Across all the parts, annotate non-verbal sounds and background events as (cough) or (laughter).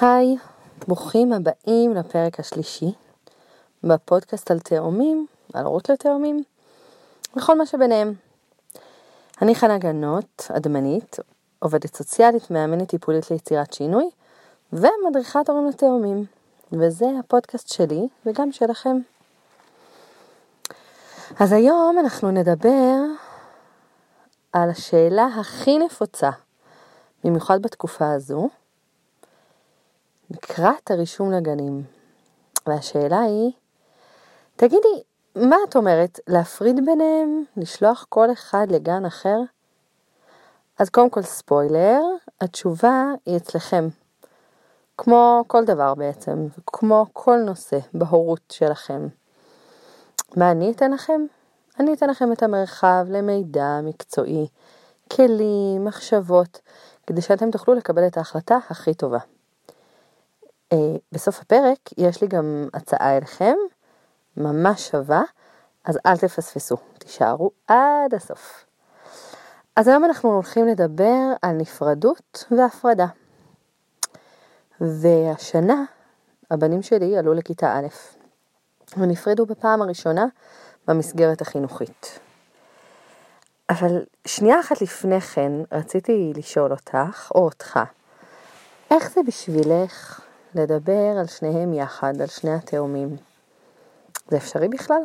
היי, ברוכים הבאים לפרק השלישי בפודקאסט על תאומים, על הורות לתאומים וכל מה שביניהם. אני חנה גנות, אדמנית, עובדת סוציאלית, מאמנת טיפולית ליצירת שינוי ומדריכת הורים לתאומים, וזה הפודקאסט שלי וגם שלכם. אז היום אנחנו נדבר על השאלה הכי נפוצה, במיוחד בתקופה הזו, לקראת הרישום לגנים. והשאלה היא, תגידי, מה את אומרת, להפריד ביניהם? לשלוח כל אחד לגן אחר? אז קודם כל ספוילר, התשובה היא אצלכם. כמו כל דבר בעצם, כמו כל נושא בהורות שלכם. מה אני אתן לכם? אני אתן לכם את המרחב למידע מקצועי, כלים, מחשבות, כדי שאתם תוכלו לקבל את ההחלטה הכי טובה. אה, בסוף הפרק יש לי גם הצעה אליכם, ממש שווה, אז אל תפספסו, תישארו עד הסוף. אז היום אנחנו הולכים לדבר על נפרדות והפרדה. והשנה הבנים שלי עלו לכיתה א', ונפרדו בפעם הראשונה במסגרת החינוכית. אבל שנייה אחת לפני כן רציתי לשאול אותך, או אותך, איך זה בשבילך לדבר על שניהם יחד, על שני התאומים. זה אפשרי בכלל?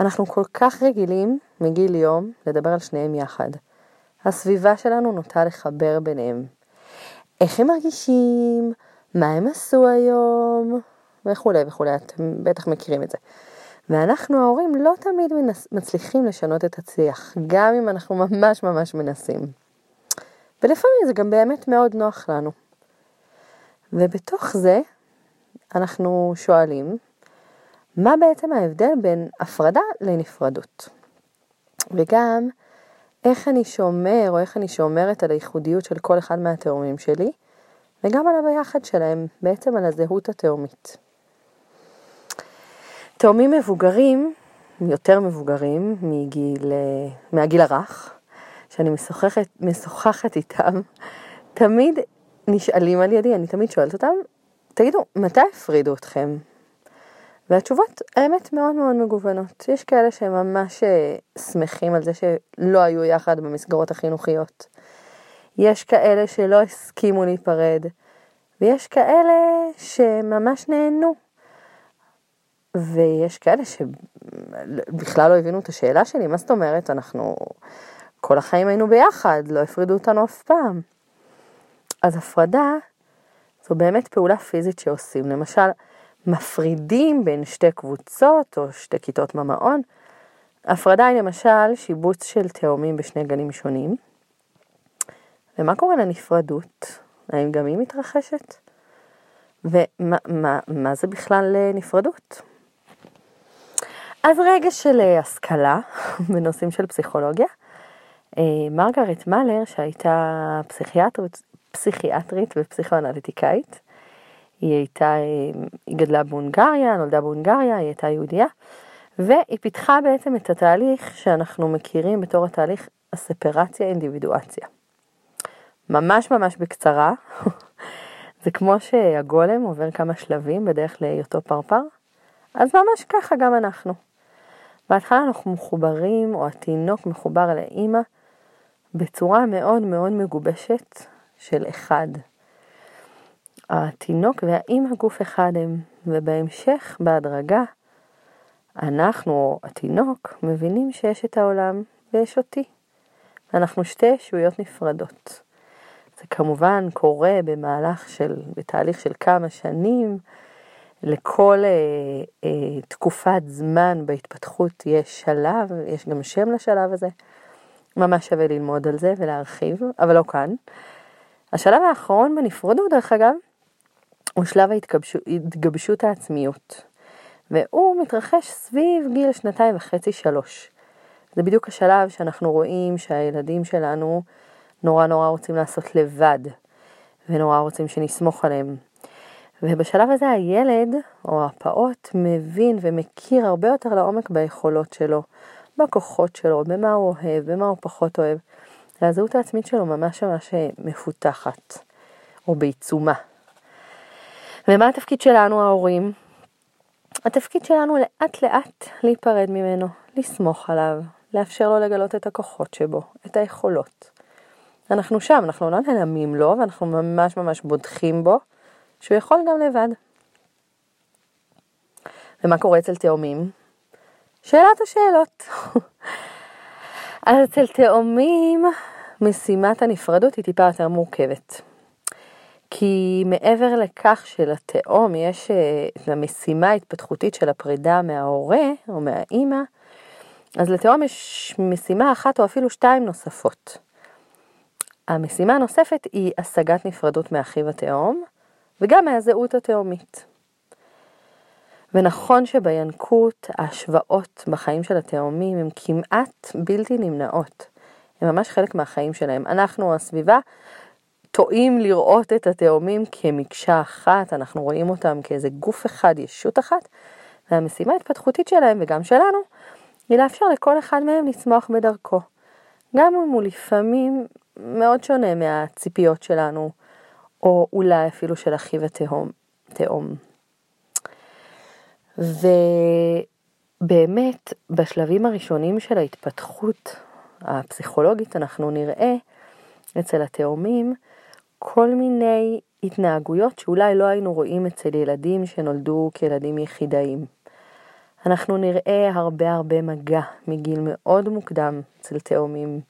אנחנו כל כך רגילים מגיל יום לדבר על שניהם יחד. הסביבה שלנו נוטה לחבר ביניהם. איך הם מרגישים, מה הם עשו היום, וכולי וכולי, אתם בטח מכירים את זה. ואנחנו ההורים לא תמיד מנס, מצליחים לשנות את השיח, גם אם אנחנו ממש ממש מנסים. ולפעמים זה גם באמת מאוד נוח לנו. ובתוך זה אנחנו שואלים, מה בעצם ההבדל בין הפרדה לנפרדות? וגם, איך אני שומר או איך אני שומרת על הייחודיות של כל אחד מהתאומים שלי, וגם על הביחד שלהם, בעצם על הזהות התאומית. תאומים מבוגרים, יותר מבוגרים מגיל, מהגיל הרך, שאני משוחחת, משוחחת איתם, תמיד נשאלים על ידי, אני תמיד שואלת אותם, תגידו, מתי הפרידו אתכם? והתשובות, האמת, מאוד מאוד מגוונות. יש כאלה שהם ממש אה, שמחים על זה שלא היו יחד במסגרות החינוכיות. יש כאלה שלא הסכימו להיפרד, ויש כאלה שממש נהנו. ויש כאלה שבכלל לא הבינו את השאלה שלי, מה זאת אומרת, אנחנו כל החיים היינו ביחד, לא הפרידו אותנו אף פעם. אז הפרדה זו באמת פעולה פיזית שעושים. למשל, מפרידים בין שתי קבוצות או שתי כיתות במעון. הפרדה היא למשל שיבוץ של תאומים בשני גנים שונים. ומה קורה לנפרדות? האם גם היא מתרחשת? ומה מה, מה זה בכלל נפרדות? אז רגע של השכלה (laughs) בנושאים של פסיכולוגיה. אה, מרגרט מאלר, שהייתה פסיכיאטרית, פסיכיאטרית ופסיכואנליטיקאית. היא הייתה, היא גדלה בהונגריה, נולדה בהונגריה, היא הייתה יהודייה, והיא פיתחה בעצם את התהליך שאנחנו מכירים בתור התהליך הספרציה אינדיבידואציה. ממש ממש בקצרה, (laughs) זה כמו שהגולם עובר כמה שלבים בדרך להיותו פרפר, אז ממש ככה גם אנחנו. בהתחלה אנחנו מחוברים, או התינוק מחובר לאימא, בצורה מאוד מאוד מגובשת, של אחד. התינוק והאימא גוף אחד הם, ובהמשך, בהדרגה, אנחנו, התינוק, מבינים שיש את העולם ויש אותי. אנחנו שתי ישויות נפרדות. זה כמובן קורה במהלך של, בתהליך של כמה שנים, לכל אה, אה, תקופת זמן בהתפתחות יש שלב, יש גם שם לשלב הזה. ממש שווה ללמוד על זה ולהרחיב, אבל לא כאן. השלב האחרון בנפרדות, דרך אגב, הוא שלב ההתגבשות העצמיות, והוא מתרחש סביב גיל שנתיים וחצי שלוש. זה בדיוק השלב שאנחנו רואים שהילדים שלנו נורא נורא רוצים לעשות לבד, ונורא רוצים שנסמוך עליהם. ובשלב הזה הילד, או הפעוט, מבין ומכיר הרבה יותר לעומק ביכולות שלו, בכוחות שלו, במה הוא אוהב, במה הוא פחות אוהב. והזהות העצמית שלו ממש ממש מפותחת, או בעיצומה. ומה התפקיד שלנו ההורים? התפקיד שלנו לאט לאט להיפרד ממנו, לסמוך עליו, לאפשר לו לגלות את הכוחות שבו, את היכולות. אנחנו שם, אנחנו לא נעלמים לו, ואנחנו ממש ממש בודחים בו, שהוא יכול גם לבד. ומה קורה אצל תאומים? שאלת השאלות. (laughs) אז אצל תאומים משימת הנפרדות היא טיפה יותר מורכבת. כי מעבר לכך שלתאום יש את אה, המשימה ההתפתחותית של הפרידה מההורה או מהאימא, אז לתאום יש משימה אחת או אפילו שתיים נוספות. המשימה הנוספת היא השגת נפרדות מאחיו התאום, וגם מהזהות התאומית. ונכון שבינקות ההשוואות בחיים של התאומים הן כמעט בלתי נמנעות. הן ממש חלק מהחיים שלהם. אנחנו, הסביבה, טועים לראות את התאומים כמקשה אחת, אנחנו רואים אותם כאיזה גוף אחד, ישות אחת, והמשימה ההתפתחותית שלהם וגם שלנו, היא לאפשר לכל אחד מהם לצמוח בדרכו. גם אם הוא לפעמים מאוד שונה מהציפיות שלנו, או אולי אפילו של אחיו התהום. תאום. ובאמת, בשלבים הראשונים של ההתפתחות הפסיכולוגית אנחנו נראה אצל התאומים כל מיני התנהגויות שאולי לא היינו רואים אצל ילדים שנולדו כילדים יחידאים. אנחנו נראה הרבה הרבה מגע מגיל מאוד מוקדם אצל תאומים.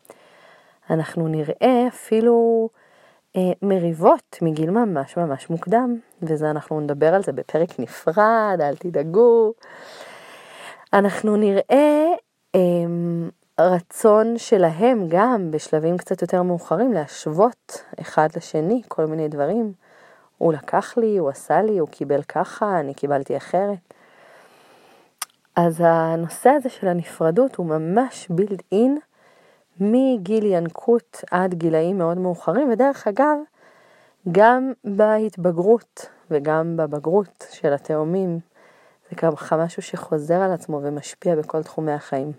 אנחנו נראה אפילו מריבות מגיל ממש ממש מוקדם, וזה אנחנו נדבר על זה בפרק נפרד, אל תדאגו. אנחנו נראה אה, רצון שלהם גם בשלבים קצת יותר מאוחרים להשוות אחד לשני כל מיני דברים. הוא לקח לי, הוא עשה לי, הוא קיבל ככה, אני קיבלתי אחרת. אז הנושא הזה של הנפרדות הוא ממש בילד אין מגיל ינקות עד גילאים מאוד מאוחרים, ודרך אגב, גם בהתבגרות וגם בבגרות של התאומים, זה ככה משהו שחוזר על עצמו ומשפיע בכל תחומי החיים.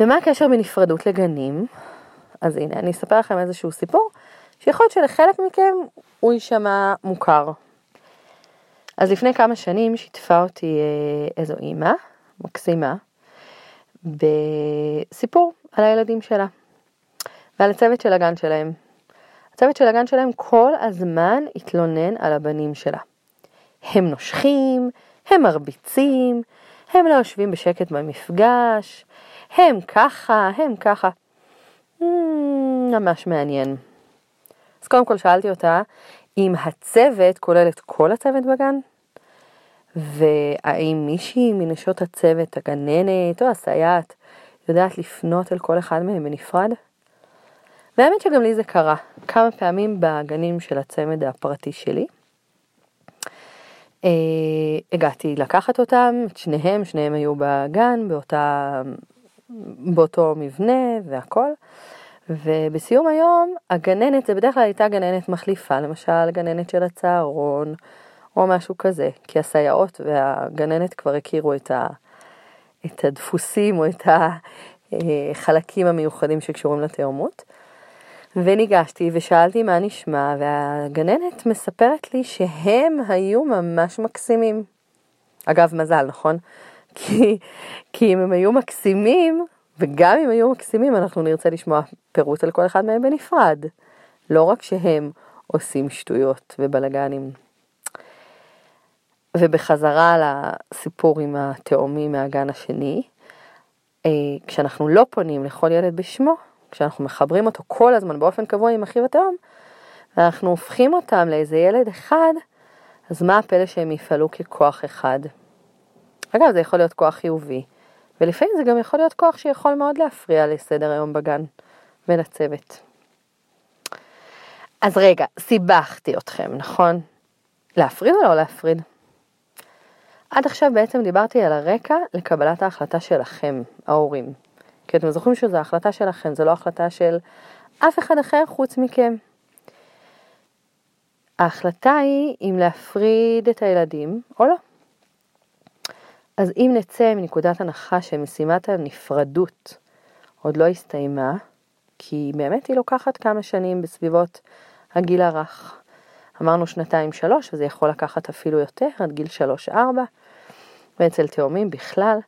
ומה הקשר בנפרדות לגנים? אז הנה, אני אספר לכם איזשהו סיפור, שיכול להיות שלחלק מכם הוא יישמע מוכר. אז לפני כמה שנים שיתפה אותי אה, איזו אימא, מקסימה, בסיפור על הילדים שלה ועל הצוות של הגן שלהם. הצוות של הגן שלהם כל הזמן התלונן על הבנים שלה. הם נושכים, הם מרביצים, הם לא יושבים בשקט במפגש, הם ככה, הם ככה. Mm, ממש מעניין. אז קודם כל שאלתי אותה אם הצוות כולל את כל הצוות בגן, והאם מישהי מנשות הצוות, הגננת או הסייעת, יודעת לפנות אל כל אחד מהם בנפרד? והאמת שגם לי זה קרה כמה פעמים בגנים של הצמד הפרטי שלי. אה, הגעתי לקחת אותם, את שניהם, שניהם היו בגן, באותה, באותו מבנה והכל. ובסיום היום, הגננת, זה בדרך כלל הייתה גננת מחליפה, למשל גננת של הצהרון, או משהו כזה, כי הסייעות והגננת כבר הכירו את, ה, את הדפוסים או את החלקים המיוחדים שקשורים לתאומות. וניגשתי ושאלתי מה נשמע, והגננת מספרת לי שהם היו ממש מקסימים. אגב, מזל, נכון? (laughs) כי, כי אם הם היו מקסימים, וגם אם היו מקסימים, אנחנו נרצה לשמוע פירוט על כל אחד מהם בנפרד. לא רק שהם עושים שטויות ובלאגנים. ובחזרה לסיפור עם התאומים מהגן השני, אה, כשאנחנו לא פונים לכל ילד בשמו, כשאנחנו מחברים אותו כל הזמן באופן קבוע עם אחיו התאום, ואנחנו הופכים אותם לאיזה ילד אחד, אז מה הפלא שהם יפעלו ככוח אחד? אגב, זה יכול להיות כוח חיובי, ולפעמים זה גם יכול להיות כוח שיכול מאוד להפריע לסדר היום בגן ולצוות. אז רגע, סיבכתי אתכם, נכון? להפריד או לא להפריד? עד עכשיו בעצם דיברתי על הרקע לקבלת ההחלטה שלכם, ההורים. כי אתם זוכרים שזו החלטה שלכם, זו לא החלטה של אף אחד אחר חוץ מכם. ההחלטה היא אם להפריד את הילדים או לא. אז אם נצא מנקודת הנחה שמשימת הנפרדות עוד לא הסתיימה, כי באמת היא לוקחת כמה שנים בסביבות הגיל הרך. אמרנו שנתיים שלוש, וזה יכול לקחת אפילו יותר, עד גיל שלוש ארבע, ואצל תאומים בכלל.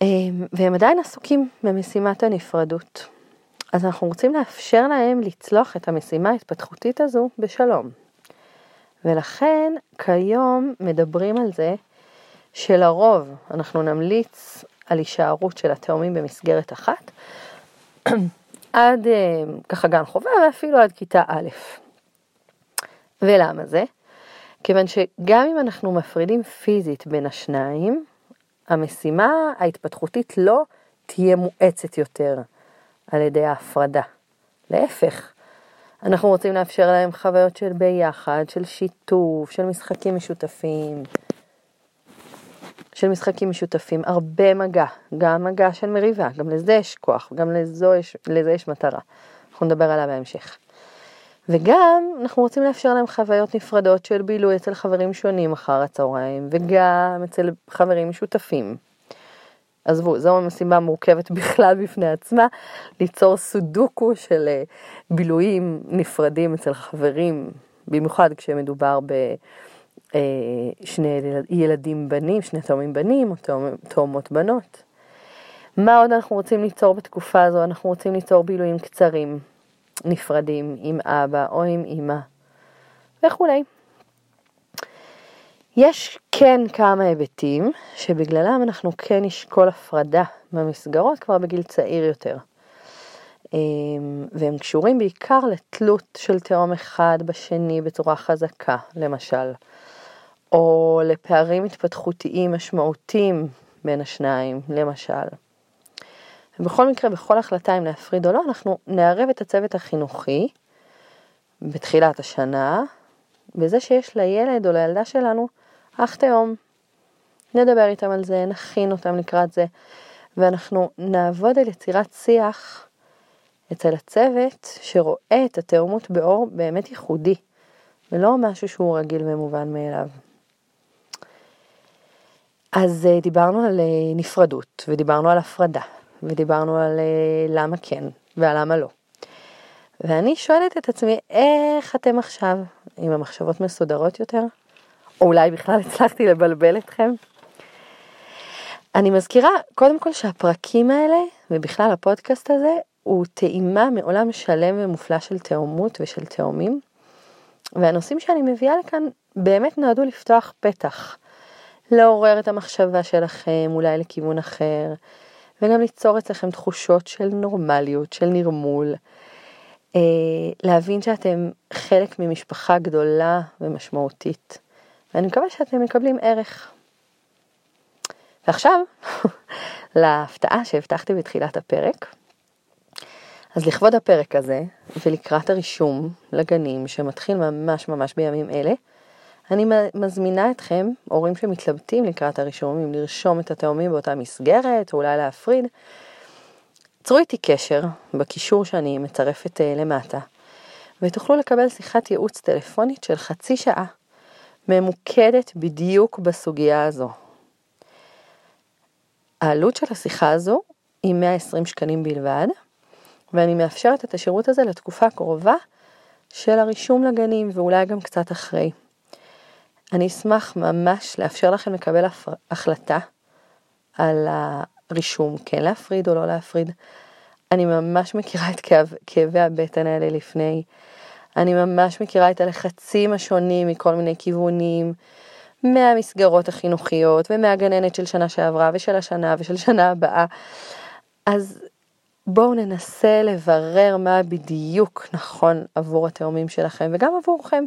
אמ, והם עדיין עסוקים במשימת הנפרדות. אז אנחנו רוצים לאפשר להם לצלוח את המשימה ההתפתחותית הזו בשלום. ולכן כיום מדברים על זה שלרוב אנחנו נמליץ על הישארות של התאומים במסגרת אחת, (clears throat) עד אה, ככה גן חובה ואפילו עד כיתה א'. ולמה זה? כיוון שגם אם אנחנו מפרידים פיזית בין השניים, המשימה ההתפתחותית לא תהיה מואצת יותר על ידי ההפרדה. להפך, אנחנו רוצים לאפשר להם חוויות של ביחד, של שיתוף, של משחקים משותפים, של משחקים משותפים, הרבה מגע, גם מגע של מריבה, גם לזה יש כוח, גם לזו יש, לזה יש מטרה. אנחנו נדבר עליה בהמשך. וגם אנחנו רוצים לאפשר להם חוויות נפרדות של בילוי אצל חברים שונים אחר הצהריים, וגם אצל חברים משותפים. עזבו, זו משימה מורכבת (laughs) בכלל בפני עצמה, ליצור סודוקו של אה, בילויים נפרדים אצל חברים, במיוחד כשמדובר בשני אה, ילדים בנים, שני תאומים בנים או תאומות בנות. מה עוד אנחנו רוצים ליצור בתקופה הזו? אנחנו רוצים ליצור בילויים קצרים, נפרדים, עם אבא או עם אימא וכולי. יש כן כמה היבטים שבגללם אנחנו כן נשקול הפרדה במסגרות כבר בגיל צעיר יותר. אמ, והם קשורים בעיקר לתלות של תאום אחד בשני בצורה חזקה, למשל, או לפערים התפתחותיים משמעותיים בין השניים, למשל. ובכל מקרה, בכל החלטה אם להפריד או לא, אנחנו נערב את הצוות החינוכי בתחילת השנה, בזה שיש לילד או לילדה שלנו אח תאום. נדבר איתם על זה, נכין אותם לקראת זה, ואנחנו נעבוד על יצירת שיח אצל הצוות שרואה את התאומות באור באמת ייחודי, ולא משהו שהוא רגיל ומובן מאליו. אז אה, דיברנו על אה, נפרדות, ודיברנו על הפרדה, ודיברנו על אה, למה כן ועל למה לא. ואני שואלת את עצמי, איך אתם עכשיו, עם המחשבות מסודרות יותר? או אולי בכלל (laughs) הצלחתי לבלבל אתכם? אני מזכירה קודם כל שהפרקים האלה, ובכלל הפודקאסט הזה, הוא טעימה מעולם שלם ומופלא של תאומות ושל תאומים, והנושאים שאני מביאה לכאן באמת נועדו לפתוח פתח, לעורר את המחשבה שלכם אולי לכיוון אחר, וגם ליצור אצלכם תחושות של נורמליות, של נרמול, אה, להבין שאתם חלק ממשפחה גדולה ומשמעותית. ואני מקווה שאתם מקבלים ערך. ועכשיו, (laughs) להפתעה שהבטחתי בתחילת הפרק. אז לכבוד הפרק הזה, ולקראת הרישום לגנים שמתחיל ממש ממש בימים אלה, אני מזמינה אתכם, הורים שמתלבטים לקראת הרישום, אם לרשום את התאומים באותה מסגרת, או אולי להפריד, צרו איתי קשר בקישור שאני מצרפת אה, למטה, ותוכלו לקבל שיחת ייעוץ טלפונית של חצי שעה ממוקדת בדיוק בסוגיה הזו. העלות של השיחה הזו היא 120 שקלים בלבד, ואני מאפשרת את השירות הזה לתקופה הקרובה של הרישום לגנים ואולי גם קצת אחרי. אני אשמח ממש לאפשר לכם לקבל החלטה על הרישום, כן להפריד או לא להפריד. אני ממש מכירה את כאב, כאבי הבטן האלה לפני. אני ממש מכירה את הלחצים השונים מכל מיני כיוונים, מהמסגרות החינוכיות ומהגננת של שנה שעברה ושל השנה ושל שנה הבאה. אז בואו ננסה לברר מה בדיוק נכון עבור התאומים שלכם וגם עבורכם,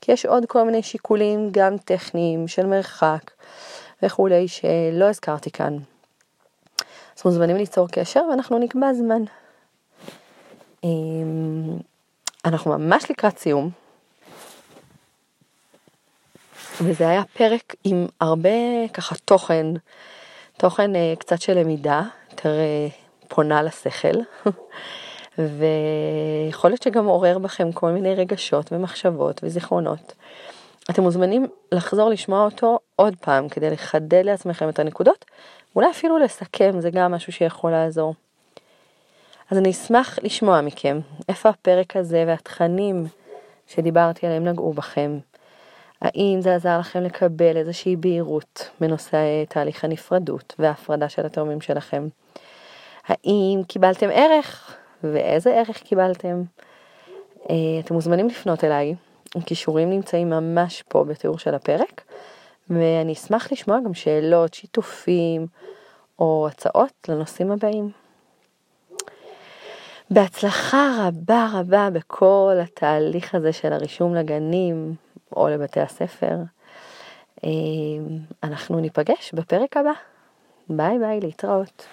כי יש עוד כל מיני שיקולים, גם טכניים, של מרחק וכולי, שלא הזכרתי כאן. אז מוזמנים ליצור קשר ואנחנו נקבע זמן. אמ, אנחנו ממש לקראת סיום, וזה היה פרק עם הרבה ככה תוכן, תוכן אה, קצת של למידה, יותר אה, פונה לשכל, (laughs) ויכול להיות שגם עורר בכם כל מיני רגשות ומחשבות וזיכרונות. אתם מוזמנים לחזור לשמוע אותו עוד פעם כדי לחדד לעצמכם את הנקודות, אולי אפילו לסכם, זה גם משהו שיכול לעזור. אז אני אשמח לשמוע מכם איפה הפרק הזה והתכנים שדיברתי עליהם נגעו בכם? האם זה עזר לכם לקבל איזושהי בהירות בנושא תהליך הנפרדות וההפרדה של התאומים שלכם? האם קיבלתם ערך ואיזה ערך קיבלתם? אה, אתם מוזמנים לפנות אליי, הכישורים נמצאים ממש פה בתיאור של הפרק, ואני אשמח לשמוע גם שאלות, שיתופים או הצעות לנושאים הבאים. בהצלחה רבה רבה בכל התהליך הזה של הרישום לגנים או לבתי הספר. אה, אנחנו ניפגש בפרק הבא. ביי ביי, להתראות.